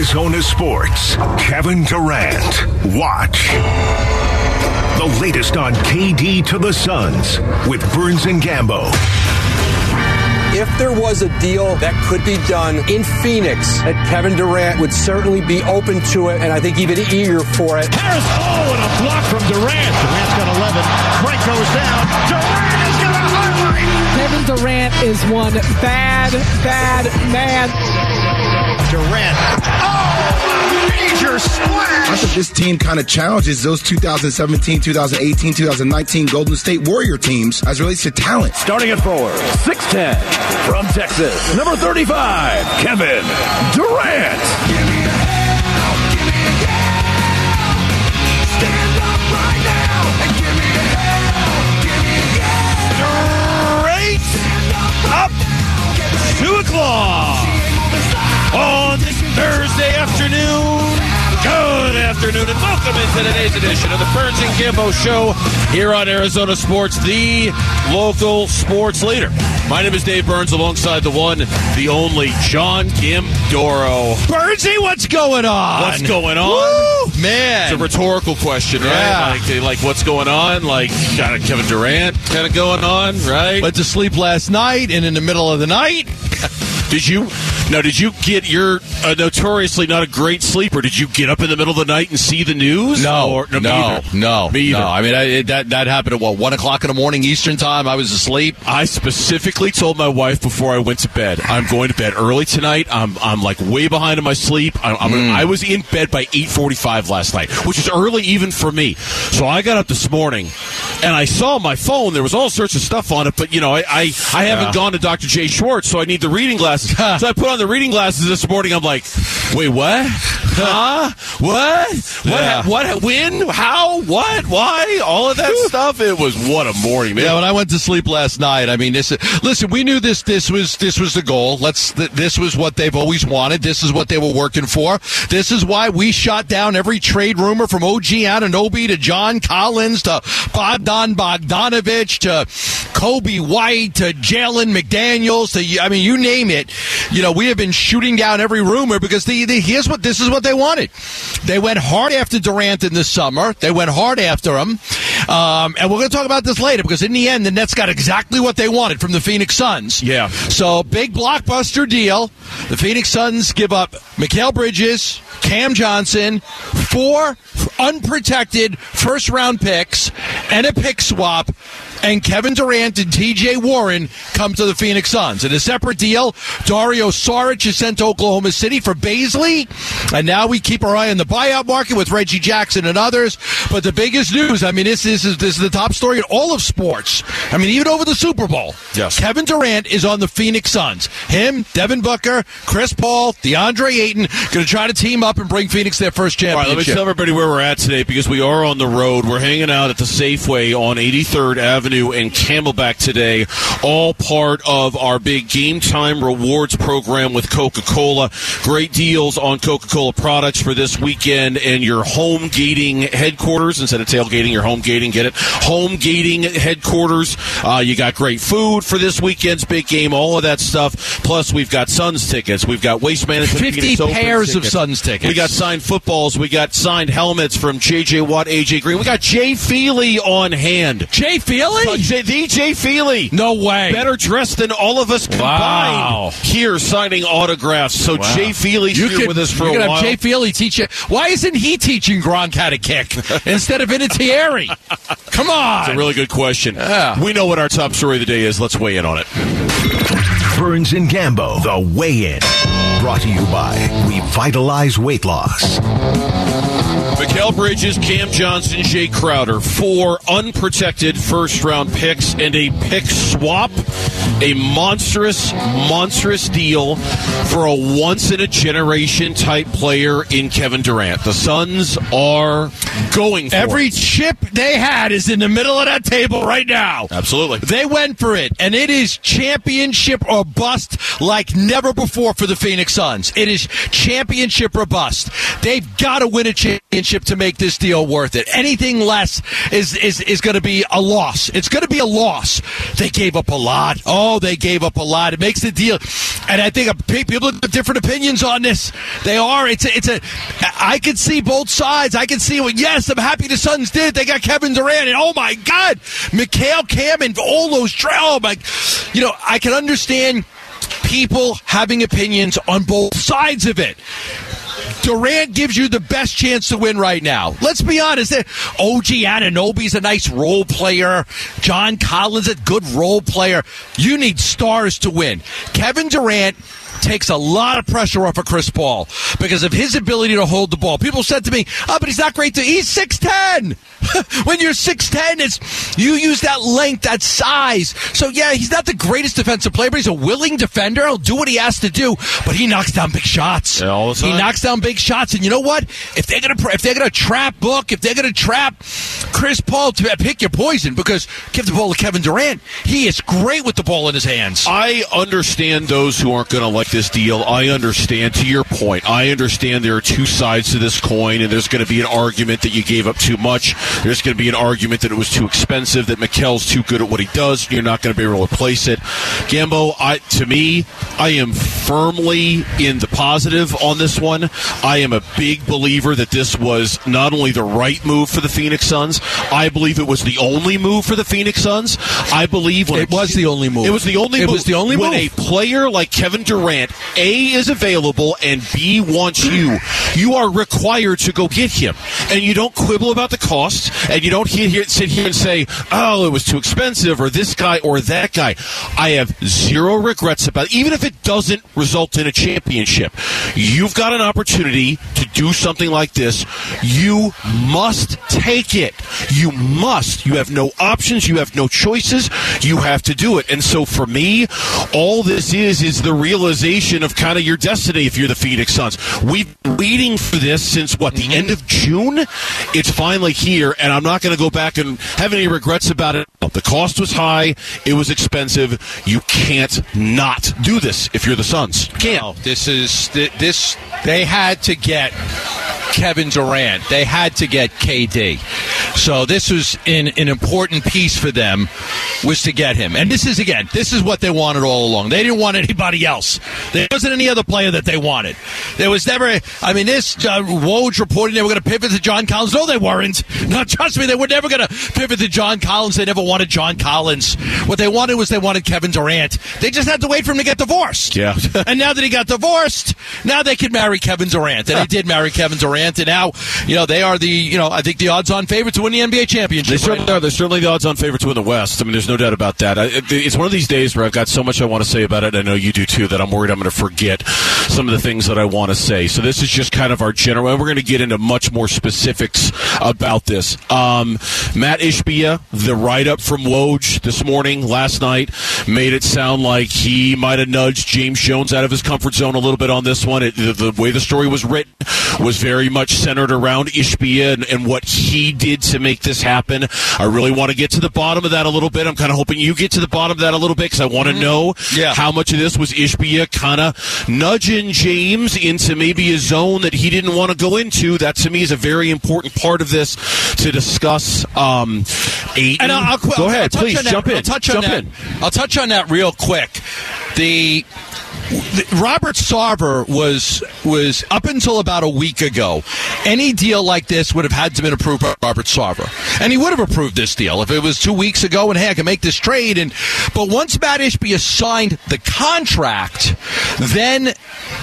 Arizona Sports, Kevin Durant. Watch. The latest on KD to the Suns with Burns and Gambo. If there was a deal that could be done in Phoenix, that Kevin Durant would certainly be open to it, and I think even eager for it. Harris, oh, and a block from Durant. Durant's got 11. Frank goes down. Durant is going to highlight. Kevin Durant is one bad, bad man. Durant. Oh, major splash. I think this team kind of challenges those 2017, 2018, 2019 Golden State Warrior teams as relates to talent. Starting at four, 6'10 from Texas, number 35, Kevin Durant. Straight up two o'clock on this Thursday afternoon. Good afternoon and welcome into today's edition of the Burns and Gambo Show here on Arizona Sports, the local sports leader. My name is Dave Burns alongside the one, the only John Gambadoro. Burnsy, what's going on? What's going on? Woo, man. It's a rhetorical question, right? Yeah. Like, like what's going on? Like, of Kevin Durant kind of going on, right? Went to sleep last night, and in the middle of the night, Did you? No, did you get your uh, notoriously not a great sleeper? Did you get up in the middle of the night and see the news? no, Or- no, no, no, Me either. I mean, I, it- that that happened at what one o'clock in the morning Eastern time. I was asleep. I specifically told my wife before I went to bed, I'm going to bed early tonight. I'm, I'm like way behind in my sleep. I'm, I'm Mm. I was in bed by 8:45 last night, which is early even for me. So I got up this morning, and I saw my phone. There was all sorts of stuff on it, but you know, I I, I haven't Yeah. gone to Dr. J Schwartz, so I need the reading glasses. so I put on the reading glasses this morning. I'm like, wait, what? Huh? What? What? Yeah. What? When? How? What? Why? All of that stuff. It was what a morning, man. Yeah, when I went to sleep last night, I mean, this. Listen, we knew this. This was this was the goal. Let's. This was what they've always wanted. This is what they were working for. This is why we shot down every trade rumor from OG Anunoby to John Collins to Bogdan Bogdanovich to Coby White to Jalen McDaniels to I mean, you name it. You know, we have been shooting down every rumor because the, the here's what this is what they wanted. They went hard after Durant in the summer. They went hard after him, um, and we're going to talk about this later because in the end, the Nets got exactly what they wanted from the Phoenix Suns. Yeah. So big blockbuster deal. The Phoenix Suns give up Mikal Bridges, Cam Johnson, four unprotected first round picks, and a pick swap. And Kevin Durant and TJ Warren come to the Phoenix Suns. In a separate deal, Dario Saric is sent to Oklahoma City for Bazley. And now we keep our eye on the buyout market with Reggie Jackson and others. But the biggest news, I mean, this, this, is, this is the top story in all of sports. I mean, even over the Super Bowl. Yes. Kevin Durant is on the Phoenix Suns. Him, Devin Booker, Chris Paul, DeAndre Ayton going to try to team up and bring Phoenix their first All right, let me tell everybody where we're at today because we are on the road. We're hanging out at the Safeway on 83rd Avenue in Camelback today, all part of our big game time rewards program with Coca Cola. Great deals on Coca Cola products for this weekend and your home gating headquarters instead of tailgating, your home gating, get it? Home gating headquarters. Uh, you got great food for this weekend's big game, all of that stuff. Plus, we've got Suns tickets, we've got Waste Management 50 Phoenix Open pairs of. Suns tickets. We got signed footballs. We got signed helmets from J.J. Watt, A.J. Green. We got Jay Feely on hand. Jay Feely? Uh, J- the Jay Feely. No way. Better dressed than all of us combined. Wow. Here signing autographs. So Jay Feely's You here could, with us for you a while. have Jay Feely teach you. Why isn't he teaching Gronk how to kick instead of Vinatieri? Come on. It's a really good question. Yeah. We know what our top story of the day is. Let's weigh in on it. Burns and Gambo, the weigh in. Brought to you by Revitalize Weight Loss. Mikal Bridges, Cam Johnson, Jae Crowder, four unprotected first round picks and a pick swap. A monstrous, monstrous deal for a once in a generation type player in Kevin Durant. The Suns are going for Every it. chip they had is in the middle of that table right now. Absolutely. They went for it, and it is championship or bust like never before for the Phoenix Suns. It is championship or bust. They've got to win a championship to make this deal worth it. Anything less is is, is going to be a loss. It's going to be a loss. They gave up a lot. Oh, they gave up a lot. It makes the deal. And I think people have different opinions on this. They are. It's a, it's a. I can see both sides. I can see. Well, yes, I'm happy the Suns did. They got Kevin Durant, and oh my God, Mikal Cam and all those. Oh my, you know, I can understand people having opinions on both sides of it. Durant gives you the best chance to win right now. Let's be honest. OG Anunoby's a nice role player. John Collins a good role player. You need stars to win. Kevin Durant takes a lot of pressure off of Chris Paul because of his ability to hold the ball. People said to me, "Oh, but he's not great to he's 6'10." when you're 6'10, it's you use that length, that size. So yeah, he's not the greatest defensive player, but he's a willing defender. He'll do what he has to do, but he knocks down big shots. Yeah, he knocks down big shots, and you know what? If they're gonna if they're gonna trap Book, if they're gonna trap Chris Paul, to pick your poison because give the ball to Kevin Durant. He is great with the ball in his hands. I understand those who aren't going to like this deal. I understand, to your point, I understand there are two sides to this coin, and there's going to be an argument that you gave up too much. There's going to be an argument that it was too expensive, that Mikal's too good at what he does. You're not going to be able to replace it. Gambo, I, to me, I am firmly in the positive on this one. I am a big believer that this was not only the right move for the Phoenix Suns, I believe it was the only move for the Phoenix Suns. I believe it was the only move. It was the only it move. was the only when move. a player like Kevin Durant a is available and B wants you, you are required to go get him. And you don't quibble about the cost, and you don't here, sit here and say, oh, it was too expensive, or this guy, or that guy. I have zero regrets about it, even if it doesn't result in a championship. You've got an opportunity to do something like this. You must take it. You must. You have no options. You have no choices. You have to do it. And so for me, all this is, is the realization of kind of your destiny if you're the Phoenix Suns. We've been waiting for this since what the mm-hmm. end of June. It's finally here, and I'm not going to go back and have any regrets about it. The cost was high. It was expensive. You can't not do this if you're the Suns. Can't. No, this is this. They had to get Kevin Durant. They had to get KD. So this was an, an important piece for them was to get him. And this is again, this is what they wanted all along. They didn't want anybody else. There wasn't any other player that they wanted. There was never. I mean, this uh, Woj reporting they were going to pivot to John Collins. No, they weren't. No, trust me, they were never going to pivot to John Collins. They never wanted John Collins. What they wanted was they wanted Kevin Durant. They just had to wait for him to get divorced. Yeah. and now that he got divorced, now they can marry Kevin Durant. And they did marry Kevin Durant. And now, you know, they are the, you know, I think the odds-on favorite to win the NBA championship. They certainly are. They're certainly the odds-on favorite to win the West. I mean, there's no doubt about that. I, it's one of these days where I've got so much I want to say about it. I know you do too. That I'm worried I'm going to forget some of the things that I want to say. So this is just kind of our general. and We're going to get into much more specifics about this. Um, Matt Ishbia, the write-up from Woj this morning, last night, made it sound like he might have nudged James Jones out of his comfort zone a little bit on this one. It, the, the, way the story was written was very much centered around Ishbia and, and what he did to make this happen. I really want to get to the bottom of that a little bit. I'm kind of hoping you get to the bottom of that a little bit because I want to Mm-hmm. know Yeah. how much of this was Ishbia kind of nudging James into maybe a zone that he didn't want to go into. That to me is a very important part of this to discuss. Um, Ayton. And I'll, I'll, go I'll ahead, touch please on that- jump in. I'll touch on jump that. in. I'll touch on that real quick. The- Robert Sarver was was up until about a week ago. Any deal like this would have had to been approved by Robert Sarver, and he would have approved this deal if it was two weeks ago. And hey, I can make this trade. And but once Matt Ishbia signed the contract, then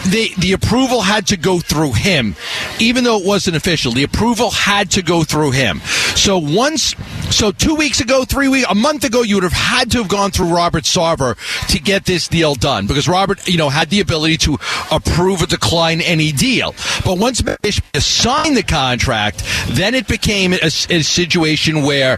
the the approval had to go through him, even though it wasn't official. The approval had to go through him. So once, so two weeks ago, three weeks, a month ago, you would have had to have gone through Robert Sarver to get this deal done because Robert, you know, had the ability to approve or decline any deal. But once Ishbia signed the contract, then it became a, a situation where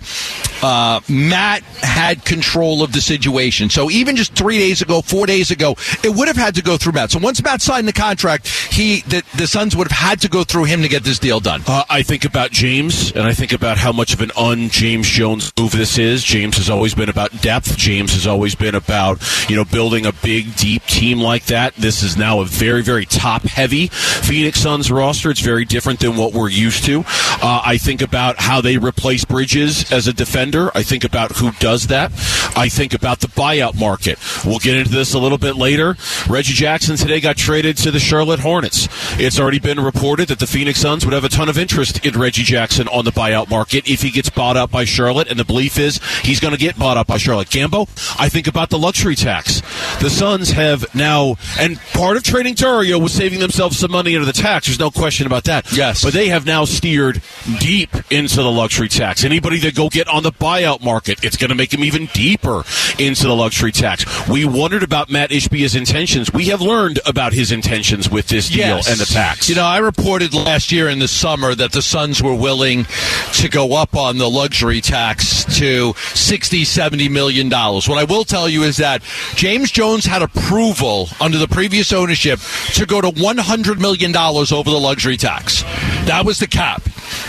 uh, Matt had control of the situation. So even just three days ago, four days ago, it would have had to go through Matt. So once Matt signed the contract, he the, the Suns would have had to go through him to get this deal done. Uh, I think about James, and I think about how much of an un-James James Jones move this is. James has always been about depth. James has always been about you know building a big, deep team like that. This is now a very, very top heavy Phoenix Suns roster. It's very different than what we're used to. Uh, I think about how they replace Bridges as a defender. I think about who does that. I think about the buyout market. We'll get into this a little bit later. Reggie Jackson today got traded to the Charlotte Hornets. It's already been reported that the Phoenix Suns would have a ton of interest in Reggie Jackson on the buyout market if he gets bought out by Charlotte, and the belief is he's going to get bought out by Charlotte. Gambo, I think about the luxury tax. The Suns have now, and part of trading Dario was saving themselves some money under the tax. There's no question about that. Yes. But they have now steered deep into the luxury tax. Anybody that go get on the buyout market, it's going to make them even deeper into the luxury tax. We wondered about Matt Ishbia's intentions. We have learned about his intentions with this deal Yes. and the tax. You know, I reported last year in the summer that the Suns were willing to go up on the luxury tax to 60, 70 million dollars. What I will tell you is that James Jones had approval under the previous ownership to go to 100 million dollars over the luxury tax. That was the cap.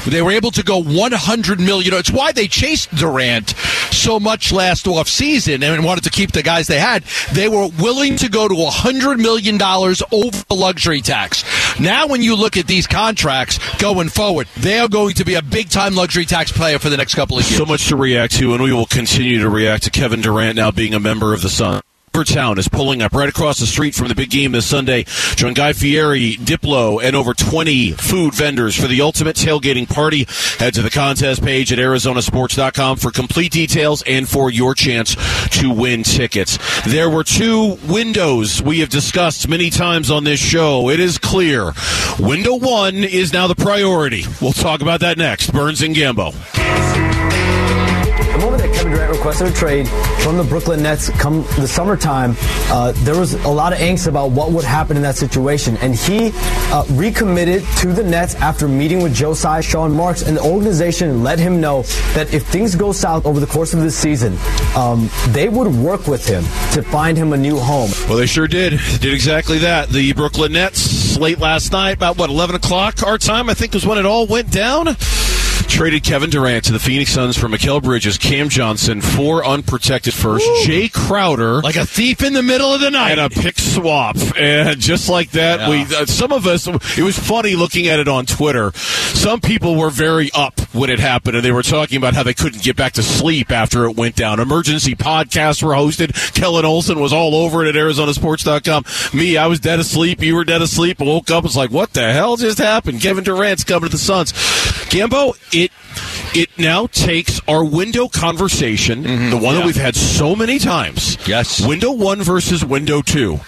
They were able to go 100 million. It's why they chased Durant so much last off season and wanted to keep the guys they had. They were willing to go to 100 million dollars over the luxury tax. Now, when you look at these contracts going forward, they are going to be a big time luxury tax player for the next couple of years. So much to react to, and we will continue to react to Kevin Durant now being a member of the Sun. Town is pulling up right across the street from the big game this Sunday. Join Guy Fieri, Diplo, and over 20 food vendors for the ultimate tailgating party. Head to the contest page at ArizonaSports.com for complete details and for your chance to win tickets. There were two windows we have discussed many times on this show. It is clear. Window one is now the priority. We'll talk about that next. Burns and Gambo. Kevin Durant requested a trade from the Brooklyn Nets come the summertime, uh, there was a lot of angst about what would happen in that situation. And he uh, recommitted to the Nets after meeting with Joe Tsai Sean Marks, and the organization let him know that if things go south over the course of this season, um, they would work with him to find him a new home. Well, they sure did. Did exactly that. The Brooklyn Nets, late last night, about what, 11 o'clock our time, I think was when it all went down. Traded Kevin Durant to the Phoenix Suns for Mikal Bridges, Cam Johnson, four unprotected first, Jae Crowder, like a thief in the middle of the night. and a pick swap. And just like that, Yeah. we uh, some of us. It was funny looking at it on Twitter. Some people were very up when it happened, and they were talking about how they couldn't get back to sleep after it went down. Emergency podcasts were hosted. Kellan Olson was all over it at ArizonaSports.com. Me, I was dead asleep. You were dead asleep. I woke up. It's like, what the hell just happened? Kevin Durant's coming to the Suns. Gambo, it it now takes our window conversation, mm-hmm. the one that we've had so many times. Yes. Window one versus window two.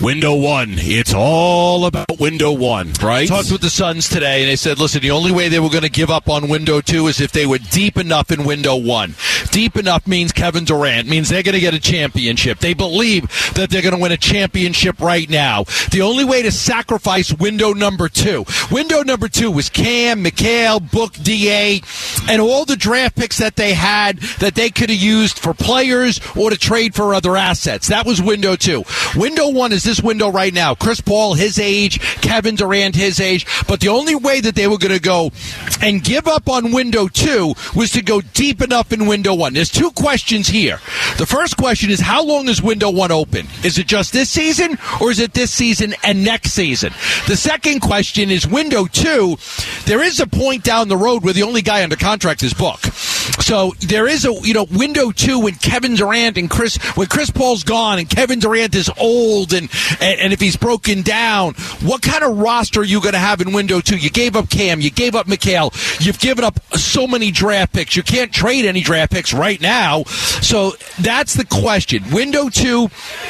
Window one. It's all about window one, right? talked with the Suns today, and they said, listen, the only way they were going to give up on window two is if they were deep enough in window one. Deep enough means Kevin Durant, means they're going to get a championship. They believe that they're going to win a championship right now. The only way to sacrifice window number two, window number two was Cam, Mikal, Book, DA, and all the draft picks that they had that they could have used for players or to trade for other assets. That was window two. Window one is this window right now. Chris Paul, his age, Kevin Durant, his age. But the only way that they were going to go and give up on window two was to go deep enough in window one. There's two questions here. The first question is how long is window one open? Is it just this season or is it this season and next season? The second question is window two. There is a point down the road where the only guy under contract is Book. So there is a you know window two when Kevin Durant and Chris when Chris Paul's gone and Kevin Durant is old and and, and if he's broken down, what kind of roster are you going to have in window two? You gave up Cam, you gave up Mikal, you've given up so many draft picks. You can't trade any draft picks right now. So that's the question. Window two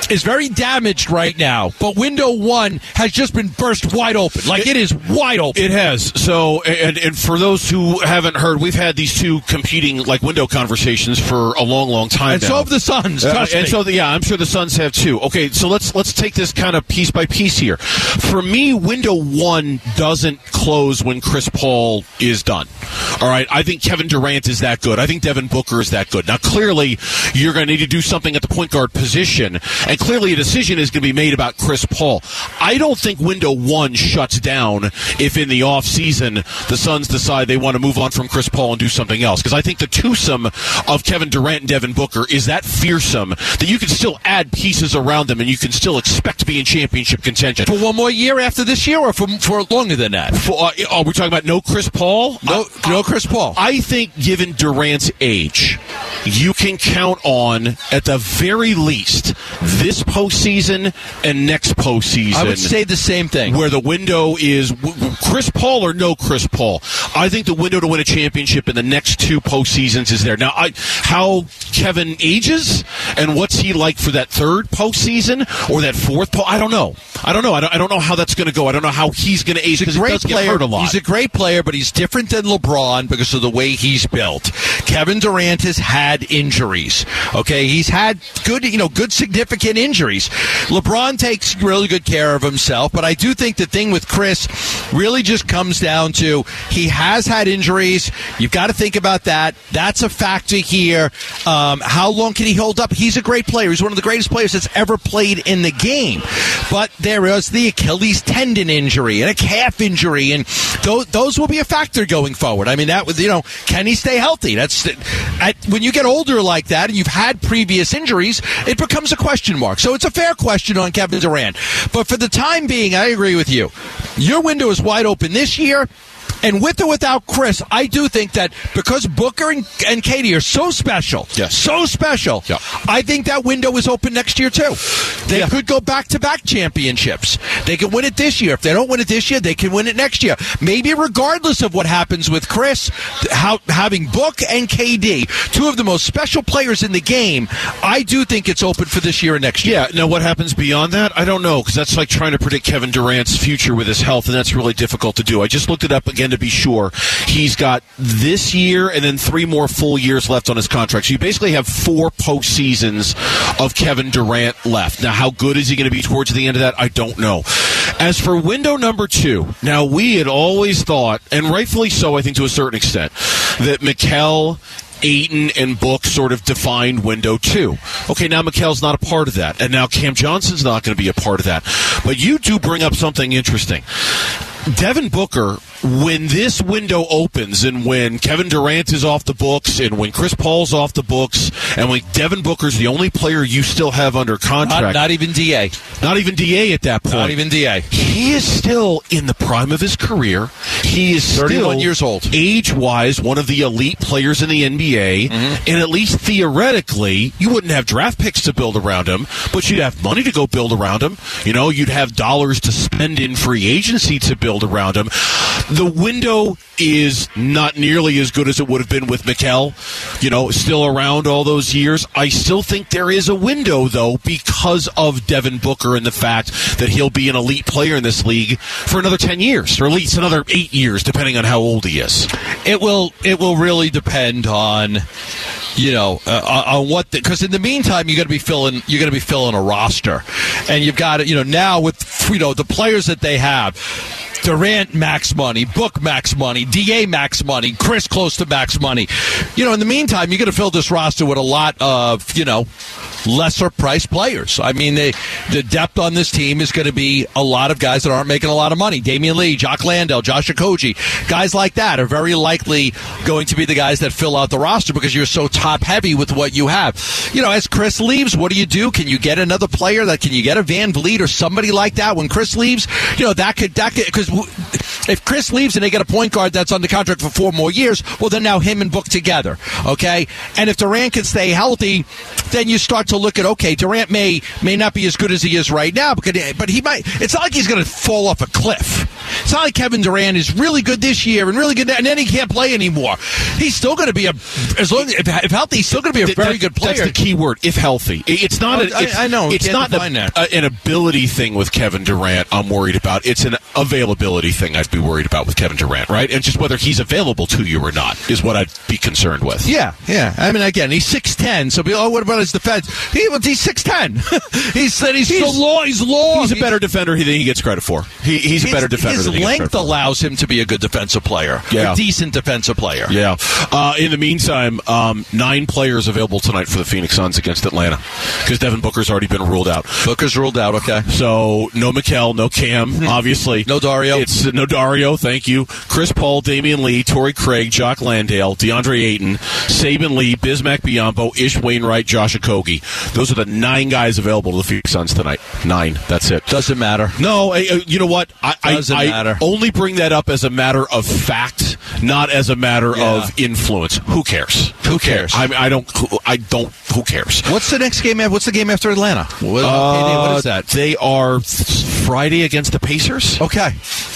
is very damaged right now, but window one has just been burst wide open. Like it is wide open. It has. So, and, and for those who haven't heard, we've had these two competing like window conversations for a long, long time and now. so have the Suns. Uh, and me. so, the, yeah, I'm sure the Suns have too. Okay, so let's let's take this kind of piece by piece here. For me, window one doesn't close when Chris Paul is done. All right, I think Kevin Durant is that good. I think Devin Booker is that good. Now, clearly, you're going to need to do something at the point guard position, and clearly, a decision is going to be made about Chris Paul. I don't think window one shuts down if in the offseason the Suns decide they want to move on from Chris Paul and do something else. Because I think the twosome of Kevin Durant and Devin Booker is that fearsome that you can still add pieces around them and you can still expect to be in championship contention. For one more year after this year, or for, for longer than that? For, uh, are we talking about no Chris Paul? No, no Chris Paul. I think, given Durant's age, you can count on, at the very least, this postseason and next postseason. I would say the same thing. Where the window is Chris Paul or no Chris Paul. I think the window to win a championship in the next two postseasons is there. Now, I, how Kevin ages and what's he like for that third postseason or that fourth po I don't know. I don't know. I don't, I don't know how that's going to go. I don't know how he's going to age because he does get player. hurt a lot. He's a great player, but he's different than LeBron because of the way he's built. Kevin Durant has had injuries. Okay, he's had good, you know, good significant injuries. LeBron takes really good care of himself, but I do think the thing with Chris really just comes down to he has had injuries. You've got to think about that. That's a factor here. Um, how long can he hold up? He's a great player. He's one of the greatest players that's ever played in the game. But there is the Achilles tendon injury and a calf injury, and those, those will be a factor going forward. I mean, that was you know, can he stay healthy? That's at, when you get older like that, and you've had previous injuries, it becomes a question mark. So it's a fair question on Kevin Durant. But for the time being, I agree with you. Your window is wide open this year. And with or without Chris, I do think that because Booker and, and KD are so special, Yes. so special, Yeah. I think that window is open next year too. They Yeah. could go back to back championships. They can win it this year. If they don't win it this year, they can win it next year. Maybe regardless of what happens with Chris, how, having Book and KD, two of the most special players in the game, I do think it's open for this year and next year. Yeah, now what happens beyond that? I don't know, because that's like trying to predict Kevin Durant's future with his health, and that's really difficult to do. I just looked it up again to be sure. He's got this year and then three more full years left on his contract. So you basically have four postseasons of Kevin Durant left. Now, how good is he going to be towards the end of that? I don't know. As for window number two, now we had always thought, and rightfully so, I think to a certain extent, that Mikal Ayton and Book sort of defined window two. Okay, now Mikal's not a part of that, and now Cam Johnson's not going to be a part of that. But you do bring up something interesting. Devin Booker, when this window opens and when Kevin Durant is off the books and when Chris Paul's off the books and when Devin Booker's the only player you still have under contract, Not, not even DA. not even DA at that point. Not even DA. He is still in the prime of his career. He is 31 still years old. age wise, one of the elite players in the NBA. Mm-hmm. And at least theoretically, you wouldn't have draft picks to build around him, but you'd have money to go build around him. You know, you'd have dollars to spend in free agency to build around him. The window is not nearly as good as it would have been with Mikal. You know, still around all those years. I still think there is a window, though, because of Devin Booker and the fact that he'll be an elite player in this league for another 10 years, or at least another eight years, depending on how old he is. It will. It will really depend on, you know, uh, on what. Because in the meantime, you got to be filling. You're going to be filling a roster, and you've got to, you know, now with you know the players that they have. Durant max money, Book max money, DA max money, Chris close to max money. You know, in the meantime, you're going to fill this roster with a lot of, you know, lesser priced players. I mean, they, the depth on this team is going to be a lot of guys that aren't making a lot of money. Damian Lee, Jock Landale, Josh Okogie, guys like that are very likely going to be the guys that fill out the roster because you're so top heavy with what you have. You know, as Chris leaves, what do you do? Can you get another player that can you get a VanVleet or somebody like that when Chris leaves? You know, that could that could because if Chris leaves and they get a point guard that's under contract for four more years, well, then now him and Book together, okay? And if Durant can stay healthy, then you start to look at okay, Durant may may not be as good as he is right now, but but he might. It's not like he's going to fall off a cliff. It's not like Kevin Durant is really good this year and really good, and then he can't play anymore. He's still going to be a as long if, if healthy, he's still going to be a very that- good player. That's the key word. If healthy, it's not. Oh, a, I- it's, I know. It's not an, a- an ability thing with Kevin Durant. I'm worried about. It's an availability thing. I'd be worried about with Kevin Durant, right? And just whether he's available to you or not is what I'd be concerned with. Yeah, yeah. I mean, again, he's six ten. So, be, oh, what about his defense? He, well, he's six ten. he said he's, so long. He's long. He's a better defender than he gets credit for. He, he's a better defender. His than against length Redford. allows him to be a good defensive player. Yeah. A decent defensive player. Yeah. Uh, in the meantime, um, nine players available tonight for the Phoenix Suns against Atlanta because Devin Booker's already been ruled out. Booker's ruled out, okay. So no Mikel, no Cam, obviously. No Dario. It's no Dario. Mario, thank you. Chris Paul, Damian Lee, Torrey Craig, Jock Landale, DeAndre Ayton, Saben Lee, Bismack Biyombo, Ish Wainwright, Josh Okogie. Those are the nine guys available to the Phoenix Suns tonight. Nine. That's it. Doesn't matter. No, I- you know what? I, I, Doesn't I matter. only bring that up as a matter of fact, not as a matter Yeah. of influence. Who cares? Who cares? I, I don't. I don't. Who cares? What's the next game? What's the game after Atlanta? What, KD, what is that? Uh, They are Friday against the Pacers. Okay.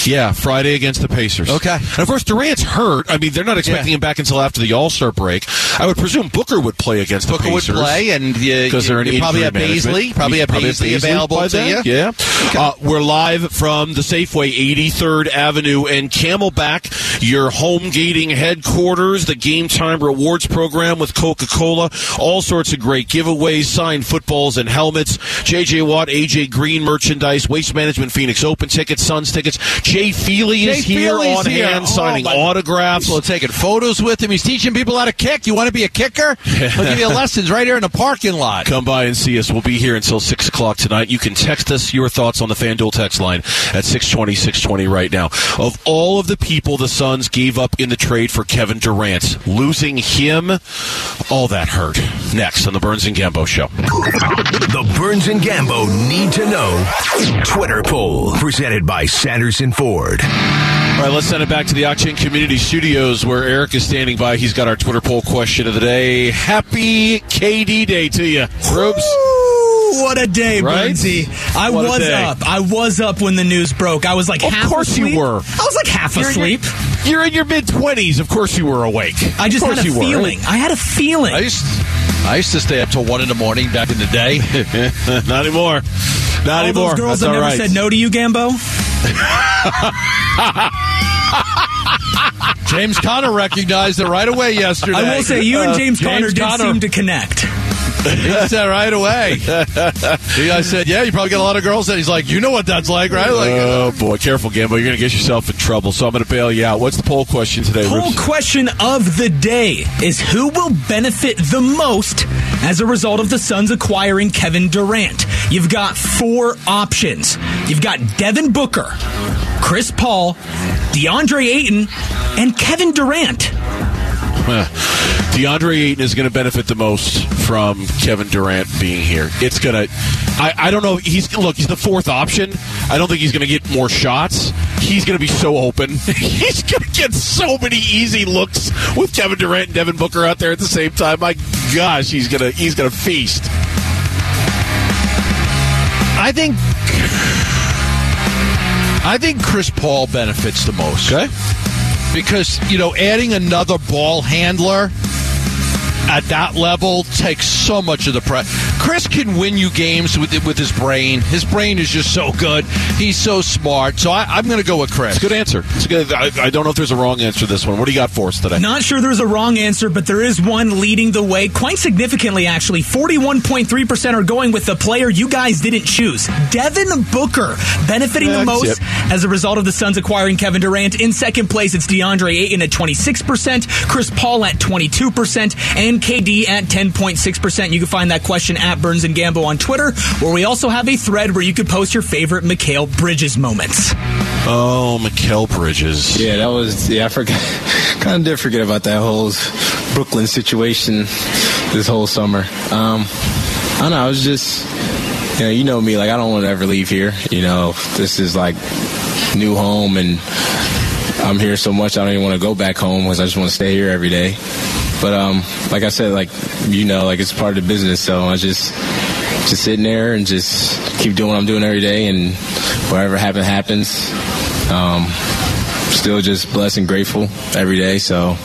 Yeah, Friday against the Pacers. Okay. And of course, Durant's hurt. I mean, they're not expecting Yeah. him back until after the All Star break. I would presume Booker would play against Booker the Pacers. Booker would play, and because they're in you probably have Bazley. Probably have Bazley available to then. you. Yeah. Uh, we're live from the Safeway, 83rd Avenue and Camelback, your home gating headquarters, the Game Time Rewards Program with Coca Cola. All sorts of great giveaways, signed footballs and helmets. JJ Watt, AJ Green merchandise, Waste Management Phoenix Open tickets, Suns tickets. Jay Feely Jay is here Feely's on here. hand Oh, signing autographs. People taking photos with him. He's teaching people how to kick. You want to be a kicker? He'll give you lessons right here in the parking lot. Come by and see us. We'll be here until 6 o'clock tonight. You can text us your thoughts on the FanDuel text line at 620, 620 right now. Of all of the people the Suns gave up in the trade for Kevin Durant, losing him, all that hurt. Next on the Burns and Gambo Show. The Burns and Gambo need to know Twitter poll presented by Sanderson Ford. All right, let's send it back to the Octane Community Studios where Eric is standing by. He's got our Twitter poll question of the day. Happy KD Day to you, Rubes. Ooh, what a day, Right? Burnsy. I What was up. I was up when the news broke. I was like Of half course you asleep. were. I was like half You're asleep. You're in your mid 20s. Of course you were awake. I just of had a you were. feeling. I had a feeling. I used, I used to stay up till one in the morning back in the day. Not anymore. Not All anymore. those girls That's that never right. said no to you, Gambo. James Conner recognized it right away yesterday. I will say you and Uh, James, Conner did Conner- seem to connect. He said right away. He- I said, "Yeah, you probably get a lot of girls." And he's like, "You know what that's like, right?" Like, Oh uh, boy, careful, Gambo. You're going to get yourself in trouble. So I'm going to bail you out. What's the poll question today, Poll Rubes? question of the day is who will benefit the most as a result of the Suns acquiring Kevin Durant? You've got four options. You've got Devin Booker, Chris Paul, DeAndre Ayton, and Kevin Durant. DeAndre Ayton is going to benefit the most from Kevin Durant being here. It's going to. I, I don't know. He's look. He's the fourth option. I don't think he's going to get more shots. He's going to be so open. he's going to get so many easy looks with Kevin Durant and Devin Booker out there at the same time. My gosh, he's going to he's going to feast. I think, I think Chris Paul benefits the most. Okay. Because you know adding another ball handler at that level takes so much of the pressure. Chris can win you games with with his brain. His brain is just so good. He's so smart. So I, I'm going to go with Chris. It's a good answer. It's a good. I, I don't know if there's a wrong answer to this one. What do you got for us today? Not sure there's a wrong answer, but there is one leading the way quite significantly, actually. 41.3% are going with the player you guys didn't choose. Devin Booker benefiting Yeah, I the most it. as a result of the Suns acquiring Kevin Durant. In second place, it's DeAndre Ayton at 26%, Chris Paul at 22%, and KD at 10.6%. You can find that question at Burns and Gambo on Twitter, where we also have a thread where you could post your favorite Mikal Bridges moments. Oh, Mikal Bridges. Yeah, that was yeah. I forgot. kind of did forget about that whole Brooklyn situation this whole summer. Um, I don't know. I was just, you know, you know me. Like I don't want to ever leave here. You know, this is like new home, and I'm here so much. I don't even want to go back home because I just want to stay here every day. But um, like I said, like you know, like it's part of the business. So I just just sitting there and just keep doing what I'm doing every day, and whatever happens happens. Um, still just blessed and grateful every day. So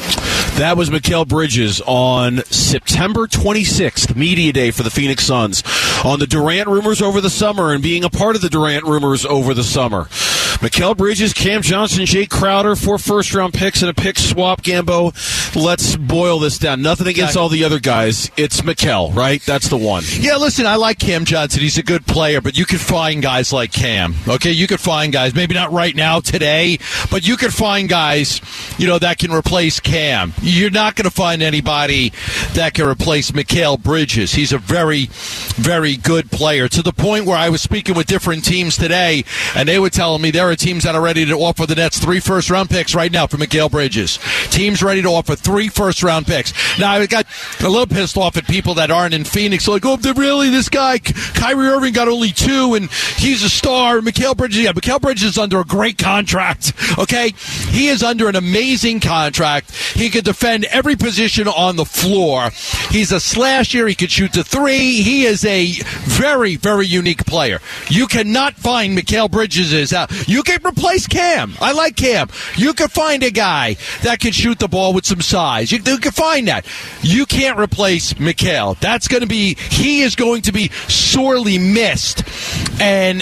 That was Mikal Bridges on September 26th, Media Day for the Phoenix Suns, on the Durant rumors over the summer and being a part of the Durant rumors over the summer. Mikal Bridges, Cam Johnson, Jae Crowder, four first round picks and a pick swap, Gambo. let's boil this down. Nothing against all the other guys. It's Mikal, right? That's the one. Yeah, listen, I like Cam Johnson. He's a good player, but you could find guys like Cam. Okay, you could find guys, maybe not right now today, but you could find guys, you know, that can replace Cam. You're not going to find anybody that can replace Mikal Bridges. He's a very, very good player to the point where I was speaking with different teams today, and they were telling me there are teams that are ready to offer the Nets three first round picks right now for Mikal Bridges. Teams ready to offer three first round picks. Now, I got a little pissed off at people that aren't in Phoenix, like, oh, really this guy, Kyrie Irving got only two, and he's a star. Mikal Bridges, yeah, Mikal Bridges is under a great contract. Okay, he is under an amazing contract. He can defend every position on the floor. He's a slasher. He can shoot the three. He is a very, very unique player. You cannot find Mikal Bridges is. You can replace Cam. I like Cam. You can find a guy that can shoot the ball with some size. You, you can find that. You can't replace Mikal. That's going to be. He is going to be sorely missed, and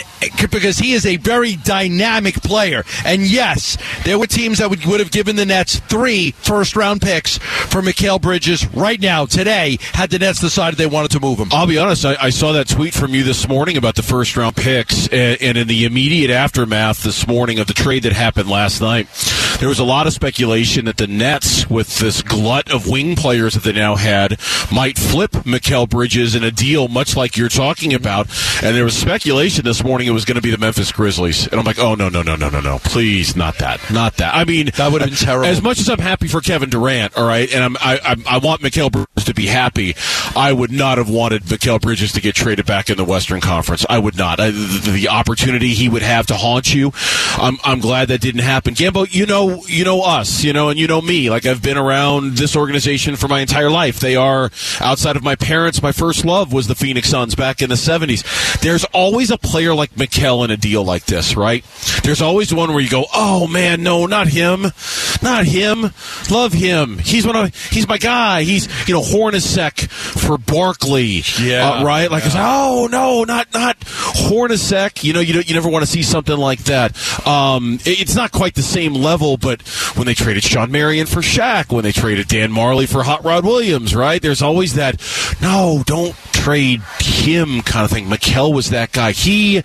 because he is a very dynamic player. And yes, there were teams that would, would have given the Nets three first round picks for Mikal Bridges right now today had the Nets decided they wanted to move him. I'll be honest. I, I saw that tweet from you this morning about the first round picks, and, and in the immediate aftermath this morning of the trade that happened last night, there was a lot of speculation that the Nets, with this glut of wing players that they now had, might flip Mikal Bridges in a deal much like you're talking about. And there was speculation this morning it was going to be the Memphis Grizzlies, and I'm like, oh no, no, no, no, no, no, please, not that, not that. I mean, that would have been terrible. As much as I'm happy for Kevin Durant, all right, and I'm, I, I, I want Mikal Bridges to be happy, I would not have wanted Mikal Bridges to get traded back in the Western Conference. I would not. I, the, the opportunity he would have to haunt you, I'm, I'm glad that didn't happen. Gambo, you know, you know us, you know, and you know me. Like I've been around this organization for my entire life. They are outside of my parents. My first love was the Phoenix Suns back in the '70s. There's always a player like Mikal in a deal like this, right? There's always one where you go, "Oh man, no, not him, not him. Love him. He's one of he's my guy. He's you know Hornacek for Barkley, Yeah. uh, right? Like, it's, oh no, not not Hornacek. You know, you don't, you never want to see something like that. Um, it's not quite the same level, but when they traded Shawn Marion for Shaq, when they traded Dan Majerle for Hot Rod Williams, right? There's always that. No, don't trade him kind of thing. Mikal was that guy. He.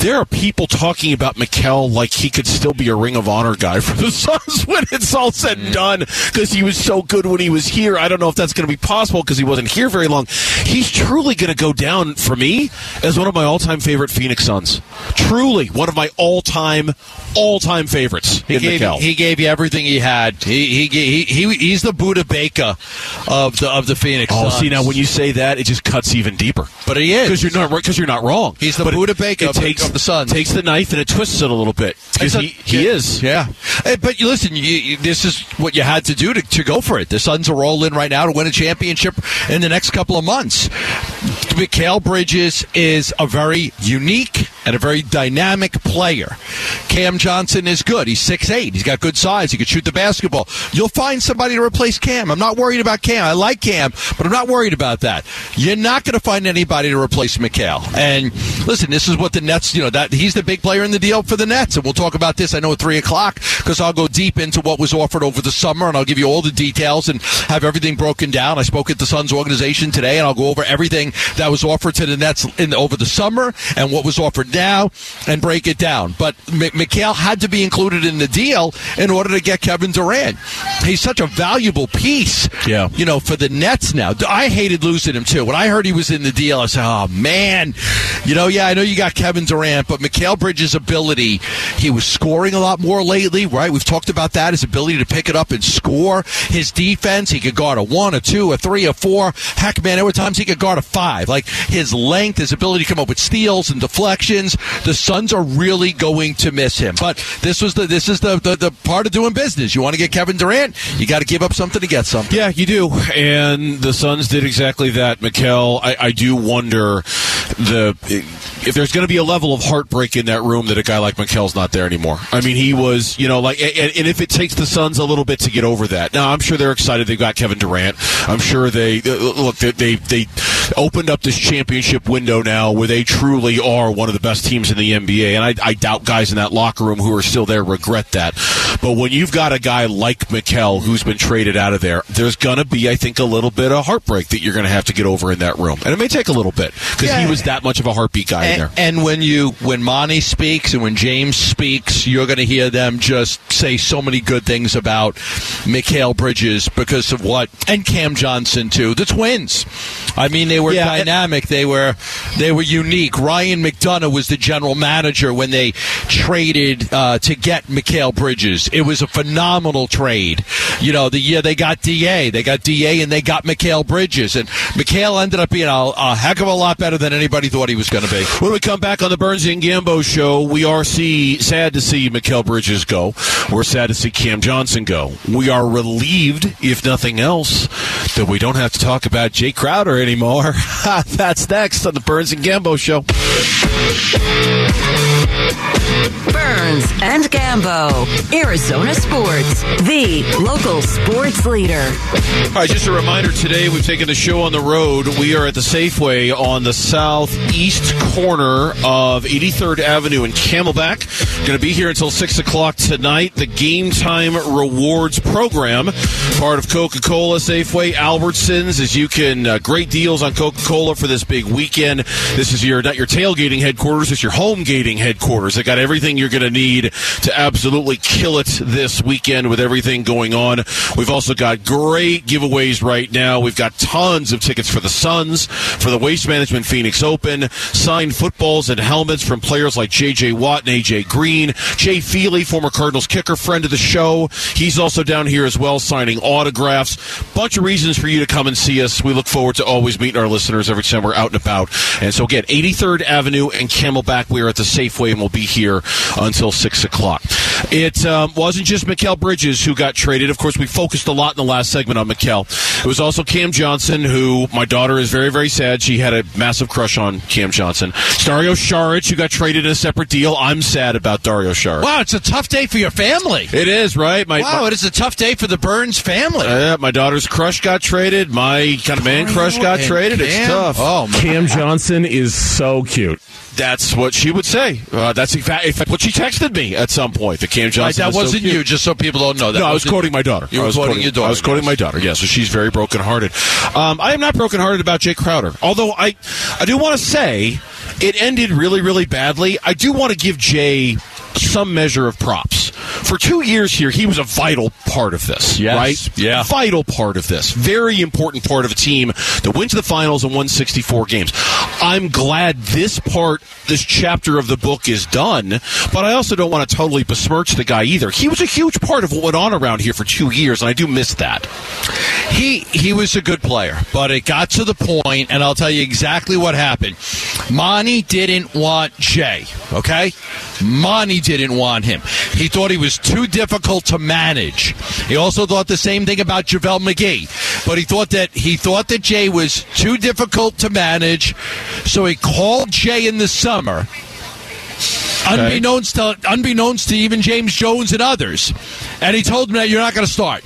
There are people talking about Mikal like he could still be a Ring of Honor guy for the Suns when it's all said and done because he was so good when he was here. I don't know if that's going to be possible because he wasn't here very long. He's truly going to go down for me as one of my all-time favorite Phoenix Suns. Truly one of my all-time, all-time favorites. He in gave, he gave you everything he had. He he he, he he's the Budda Baker of the of the Phoenix. Oh, Suns. see now when you say that, it just cuts even deeper. But he is because you're not because you're not wrong. He's the But it- Budda Baker It takes of the Suns. Takes the knife and it twists it a little bit because he, he is. Yeah. Hey, But you listen, you, you, this is what you had to do to, to go for it. The Suns are all in right now to win a championship in the next couple of months. Mikal Bridges is a very unique and a very dynamic player. Cam Johnson is good. He's 6'8. He's got good size. He can shoot the basketball. You'll find somebody to replace Cam. I'm not worried about Cam. I like Cam, but I'm not worried about that. You're not going to find anybody to replace Mikal. And listen, this is what the Nets, you know, that he's the big player in the deal for the Nets. And we'll talk about this, I know, at 3 o'clock because I'll go deep into what was offered over the summer and I'll give you all the details and have everything broken down. I spoke at the Suns organization today and I'll go over everything that was offered to the Nets in over the summer and what was offered now and break it down. But M- Mikal had to be included in the deal in order to get Kevin Durant. He's such a valuable piece, Yeah. you know, for the Nets now. I hated losing him too. When I heard he was in the deal, I said, "Oh man, you know, yeah, I know you got Kevin Durant, but Mikal Bridges' ability, he was scoring a lot more lately, right? We've talked about that, his ability to pick it up and score. His defense, he could guard a one, a two, a three, a four. Heck, man, there were times he could guard a five. Like his length, his ability to come up with steals and deflections. The Suns are really going to miss him. But this was the this is the the, the part of doing business. You want to get Kevin Durant, you got to give up something to get something. Yeah, you do. And the Suns did exactly that. Mikal, I, I do wonder the if there's going to be a level of heartbreak in that room that a guy like Mikal's not there anymore. I mean, he was, you know, like, and, and if it takes the Suns a little bit to get over that. Now, I'm sure they're excited they've got Kevin Durant. I'm sure they uh, look they they, they opened up this championship window now where they truly are one of the best teams in the NBA. And I, I doubt guys in that locker room who are still there regret that. But when you've got a guy like Mikal who's been traded out of there, there's going to be, I think, a little bit of heartbreak that you're going to have to get over in that room, and it may take a little bit because Yeah. he was that much of a heartbeat guy in there. and when you when Monty speaks and when James speaks, you're going to hear them just say so many good things about Mikal Bridges because of what and Cam Johnson too, the twins. I mean, they were Yeah, dynamic. They were they were unique. Ryan McDonough was the general manager when they traded uh, to get Mikal Bridges. It was a phenomenal trade. You know, the year they got Da, they got Da, and they got Mikal Bridges, and Mikal ended up being a, a heck of a lot better than anybody thought he was going to be. When we come back on the Burns and Gambo show, we are see, sad to see Mikal Bridges go. We're sad to see Cam Johnson go. We are relieved, if nothing else, that we don't have to talk about Jae Crowder anymore. That's next on the Burns and Gambo show. Burns and Gambo, Arizona Sports, the local sports leader. All right, just a reminder today we've taken the show on the road. We are at the Safeway on the southeast corner of 83rd Avenue in Camelback. Going to be here until 6 o'clock tonight. The Game Time Rewards Program, part of Coca Cola, Safeway, Albertsons, as you can, uh, great deals on Coca Cola for this big weekend. This is your, not your tailgating headquarters, it's your home gating headquarters. They got everything you're going to need to absolutely kill it this weekend with everything going on. We've also got great giveaways right now. We've got tons of tickets for the Suns, for the Waste Management Phoenix Open, signed footballs and helmets from players like J.J. Watt and A.J. Green. Jay Feely, former Cardinals kicker, friend of the show. He's also down here as well, signing autographs. Bunch of reasons for you to come and see us. We look forward to always meeting our listeners every time we're out and about. And so again, 83rd Avenue and Camelback. We are at the Safeway and we'll be here until 6 o'clock. It um, wasn't just Mikal Bridges who got traded. Of course, we focused a lot in the last segment on Mikal. It was also Cam Johnson, who my daughter is very, very sad. She had a massive crush on Cam Johnson. Dario Saric, who got traded in a separate deal. I'm sad about Dario Saric. Wow, it's a tough day for your family. It is, right? My, wow, my- it is a tough day for the Burns family. uh, my daughter's crush got traded. My kind of man crush got and traded. It's tough. Oh, my. Cam Johnson is so cute. That's what she would say. Uh, that's in fact, in fact what she texted me at some point. The Cam Johnson. that is so wasn't cute. you, just so people don't know. That no, I was quoting my daughter. You I were was quoting your daughter. I was quoting yes. my daughter. Yeah, so she's very brokenhearted. Um, I am not brokenhearted about Jae Crowder. Although I, I do want to say it ended really, really badly. I do want to give Jay some measure of props. For two years here, he was a vital part of this. Yes. Right? Yeah. Vital part of this. Very important part of a team that went to the finals and won 64 games. I'm glad this part, this chapter of the book is done, but I also don't want to totally besmirch the guy either. He was a huge part of what went on around here for two years, and I do miss that. He he was a good player, but it got to the point, and I'll tell you exactly what happened. Monty didn't want Jay. Okay, Monty didn't want him. He thought he was too difficult to manage. He also thought the same thing about JaVale McGee, but he thought that he thought that Jay was too difficult to manage, so he called Jay in the summer. Unbeknownst to, unbeknownst to even James Jones and others, and he told him that you're not going to start.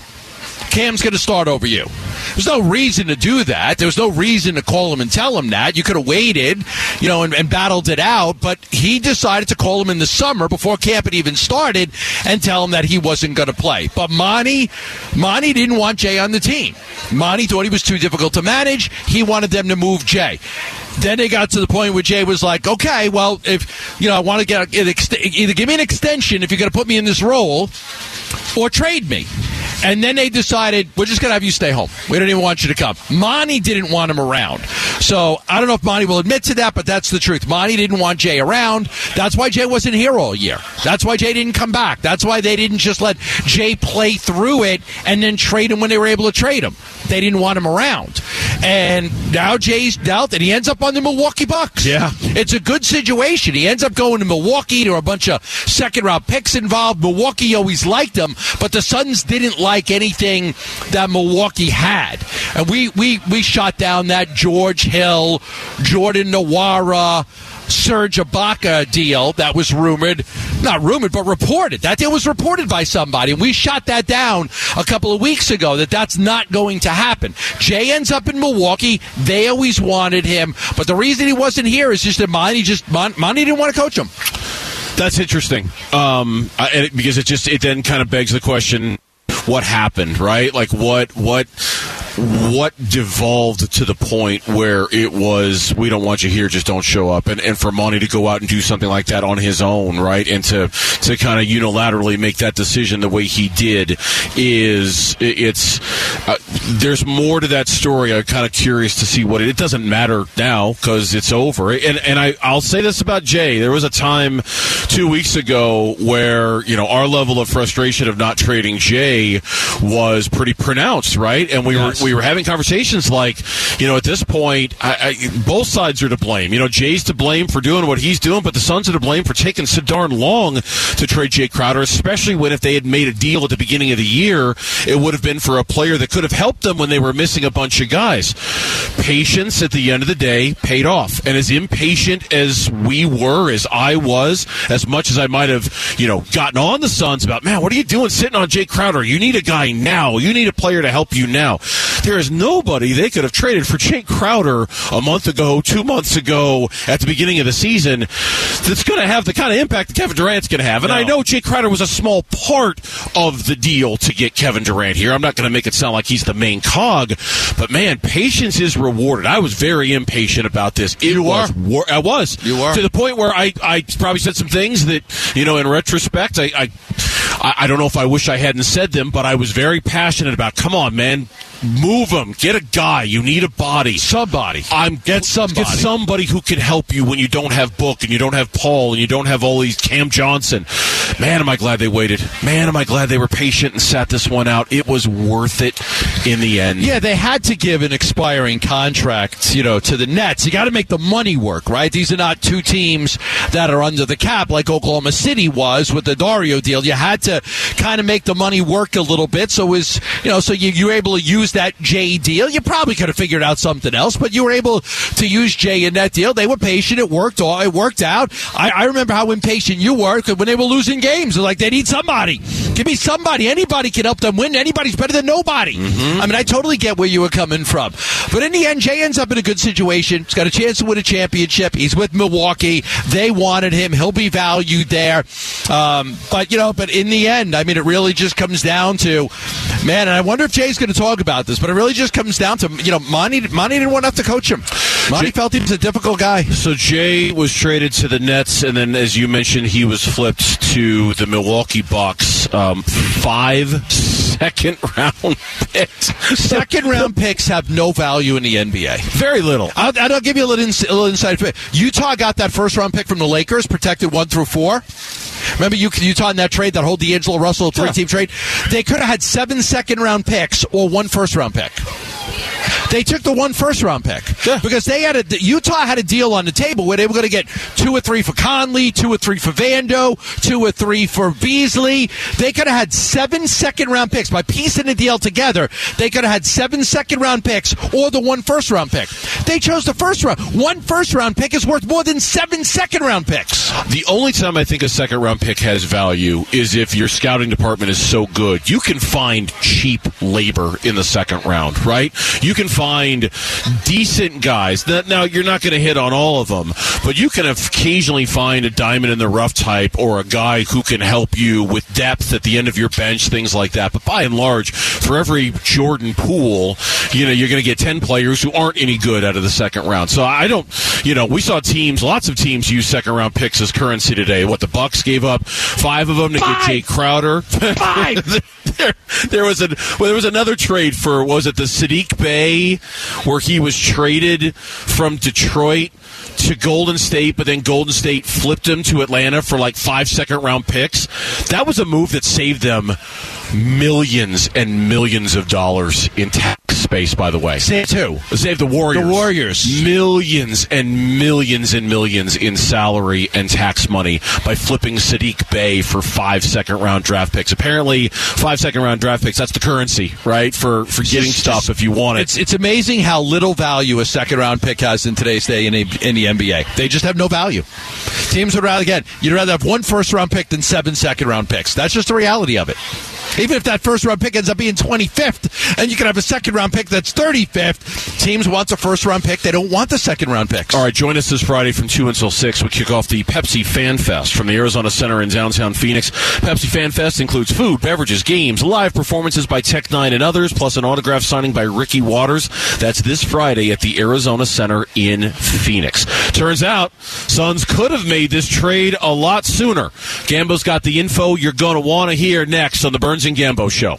Cam's going to start over you. There's no reason to do that. There was no reason to call him and tell him that. You could have waited, you know, and, and battled it out. But he decided to call him in the summer before camp had even started and tell him that he wasn't going to play. But Monty, Monty didn't want Jay on the team. Monty thought he was too difficult to manage. He wanted them to move Jay. Then they got to the point where Jay was like, "Okay, well, if you know, I want to get an ext- either give me an extension if you're going to put me in this role, or trade me." And then they decided we're just going to have you stay home. We don't even want you to come. Monty didn't want him around, so I don't know if Monty will admit to that, but that's the truth. Monty didn't want Jay around. That's why Jay wasn't here all year. That's why Jay didn't come back. That's why they didn't just let Jay play through it and then trade him when they were able to trade him. They didn't want him around. And now Jay's dealt, and he ends up on the Milwaukee Bucks. Yeah. It's a good situation. He ends up going to Milwaukee. There were a bunch of second round picks involved. Milwaukee always liked him, but the Suns didn't like anything that Milwaukee had. And we, we, we shot down that George Hill, Jordan Nwora, Serge Ibaka deal that was rumored, not rumored, but reported. That deal was reported by somebody, and we shot that down a couple of weeks ago. That that's not going to happen. Jay ends up in Milwaukee. They always wanted him, but the reason he wasn't here is just that Monty just Mon- Monty didn't want to coach him. That's interesting. Um, I, because it just it then kind of begs the question: What happened? Right? Like what what what devolved to the point where it was we don't want you here just don't show up and, and for Monty to go out and do something like that on his own right and to to kind of unilaterally make that decision the way he did is it's uh, there's more to that story I'm kind of curious to see what it, it doesn't matter now because it's over and and I I'll say this about Jay there was a time two weeks ago where you know our level of frustration of not trading Jay was pretty pronounced right and we yes. were we were having conversations like, you know, at this point, I, I, both sides are to blame. You know, Jay's to blame for doing what he's doing, but the Suns are to blame for taking so darn long to trade Jae Crowder, especially when if they had made a deal at the beginning of the year, it would have been for a player that could have helped them when they were missing a bunch of guys. Patience at the end of the day paid off. And as impatient as we were, as I was, as much as I might have, you know, gotten on the Suns about, man, what are you doing sitting on Jae Crowder? You need a guy now. You need a player to help you now. There is nobody they could have traded for Jae Crowder a month ago, two months ago, at the beginning of the season that's going to have the kind of impact that Kevin Durant's going to have. And no. I know Jae Crowder was a small part of the deal to get Kevin Durant here. I'm not going to make it sound like he's the main cog, but man, patience is rewarded. I was very impatient about this. It you was, are. I was. You are. To the point where I, I probably said some things that, you know, in retrospect, I, I I, don't know if I wish I hadn't said them, but I was very passionate about. Come on, man, move him. Get a guy. You need a body. Somebody. I'm get somebody. Get somebody who can help you when you don't have Book and you don't have Paul and you don't have all these Cam Johnson. Man, am I glad they waited. Man, am I glad they were patient and sat this one out. It was worth it in the end. Yeah, they had to give an expiring contract, you know, to the Nets. You got to make the money work, right? These are not two teams that are under the cap like Oklahoma City was with the Dario deal. You had to kind of make the money work a little bit. So was you know, so you, you were able to use that Jay deal. You probably could have figured out something else, but you were able to use Jay in that deal. They were patient. It worked. All it worked out. I, I remember how impatient you were when they were losing games. They're like they need somebody. Give me somebody. Anybody can help them win. Anybody's better than nobody. Mm-hmm. I mean, I totally get where you were coming from. But in the end, Jay ends up in a good situation. He's got a chance to win a championship. He's with Milwaukee. They wanted him. He'll be valued there. Um, but you know, but in the end, I mean, it really just comes down to, man. And I wonder if Jay's going to talk about this, but it really just comes down to, you know, Monty. Monty didn't want enough to coach him. Monty Jay, felt he was a difficult guy. So Jay was traded to the Nets, and then, as you mentioned, he was flipped to the Milwaukee Bucks. Um, five second round picks. Second round picks have no value in the NBA. Very little. I'll, I'll give you a little, ins- a little insight. Utah got that first round pick from the Lakers, protected one through four. Remember Utah in that trade, that whole D'Angelo Russell three team yeah. trade? They could have had seven second round picks or one first round pick. They took the one first round pick yeah. because they had a Utah had a deal on the table where they were going to get two or three for Conley, two or three for Vando, two or three for Beasley. They could have had seven second round picks by piecing the deal together. They could have had seven second round picks or the one first round pick. They chose the first round. One first round pick is worth more than seven second round picks. The only time I think a second round pick has value is if your scouting department is so good. You can find cheap labor in the second round, right? You can find decent guys. Now, you're not going to hit on all of them, but you can occasionally find a diamond in the rough type or a guy who can help you with depth at the end of your bench, things like that. But by and large, for every Jordan Poole, you know, you're going to get 10 players who aren't any good out of the second round. So I don't, you know, we saw teams, lots of teams use second round picks as currency today. What the Bucks gave up five of them to five. get Jae Crowder. Five. there, there was a well, there was another trade for was it the Saddiq Bey where he was traded from Detroit to Golden State, but then Golden State flipped him to Atlanta for like five second round picks. That was a move that saved them millions and millions of dollars in tax space, by the way. Save two. Save the Warriors. The Warriors. Millions and millions and millions in salary and tax money by flipping Saddiq Bey for five second round draft picks. Apparently, five second round draft picks, that's the currency, right? For for getting just, stuff if you want it. It's, it's amazing how little value a second round pick has in today's day in, a, in the NBA. They just have no value. Teams would rather, again, you'd rather have one first round pick than seven second round picks. That's just the reality of it. Even if that first round pick ends up being 25th, and you can have a second round pick that's 35th, teams want the first round pick. They don't want the second round picks. All right, join us this Friday from 2 until 6. We kick off the Pepsi Fan Fest from the Arizona Center in downtown Phoenix. Pepsi Fan Fest includes food, beverages, games, live performances by Tech N9ne and others, plus an autograph signing by Ricky Watters. That's this Friday at the Arizona Center in Phoenix. Turns out, Suns could have made this trade a lot sooner. Gambo's got the info you're going to want to hear next on the Burns and Gambo Show.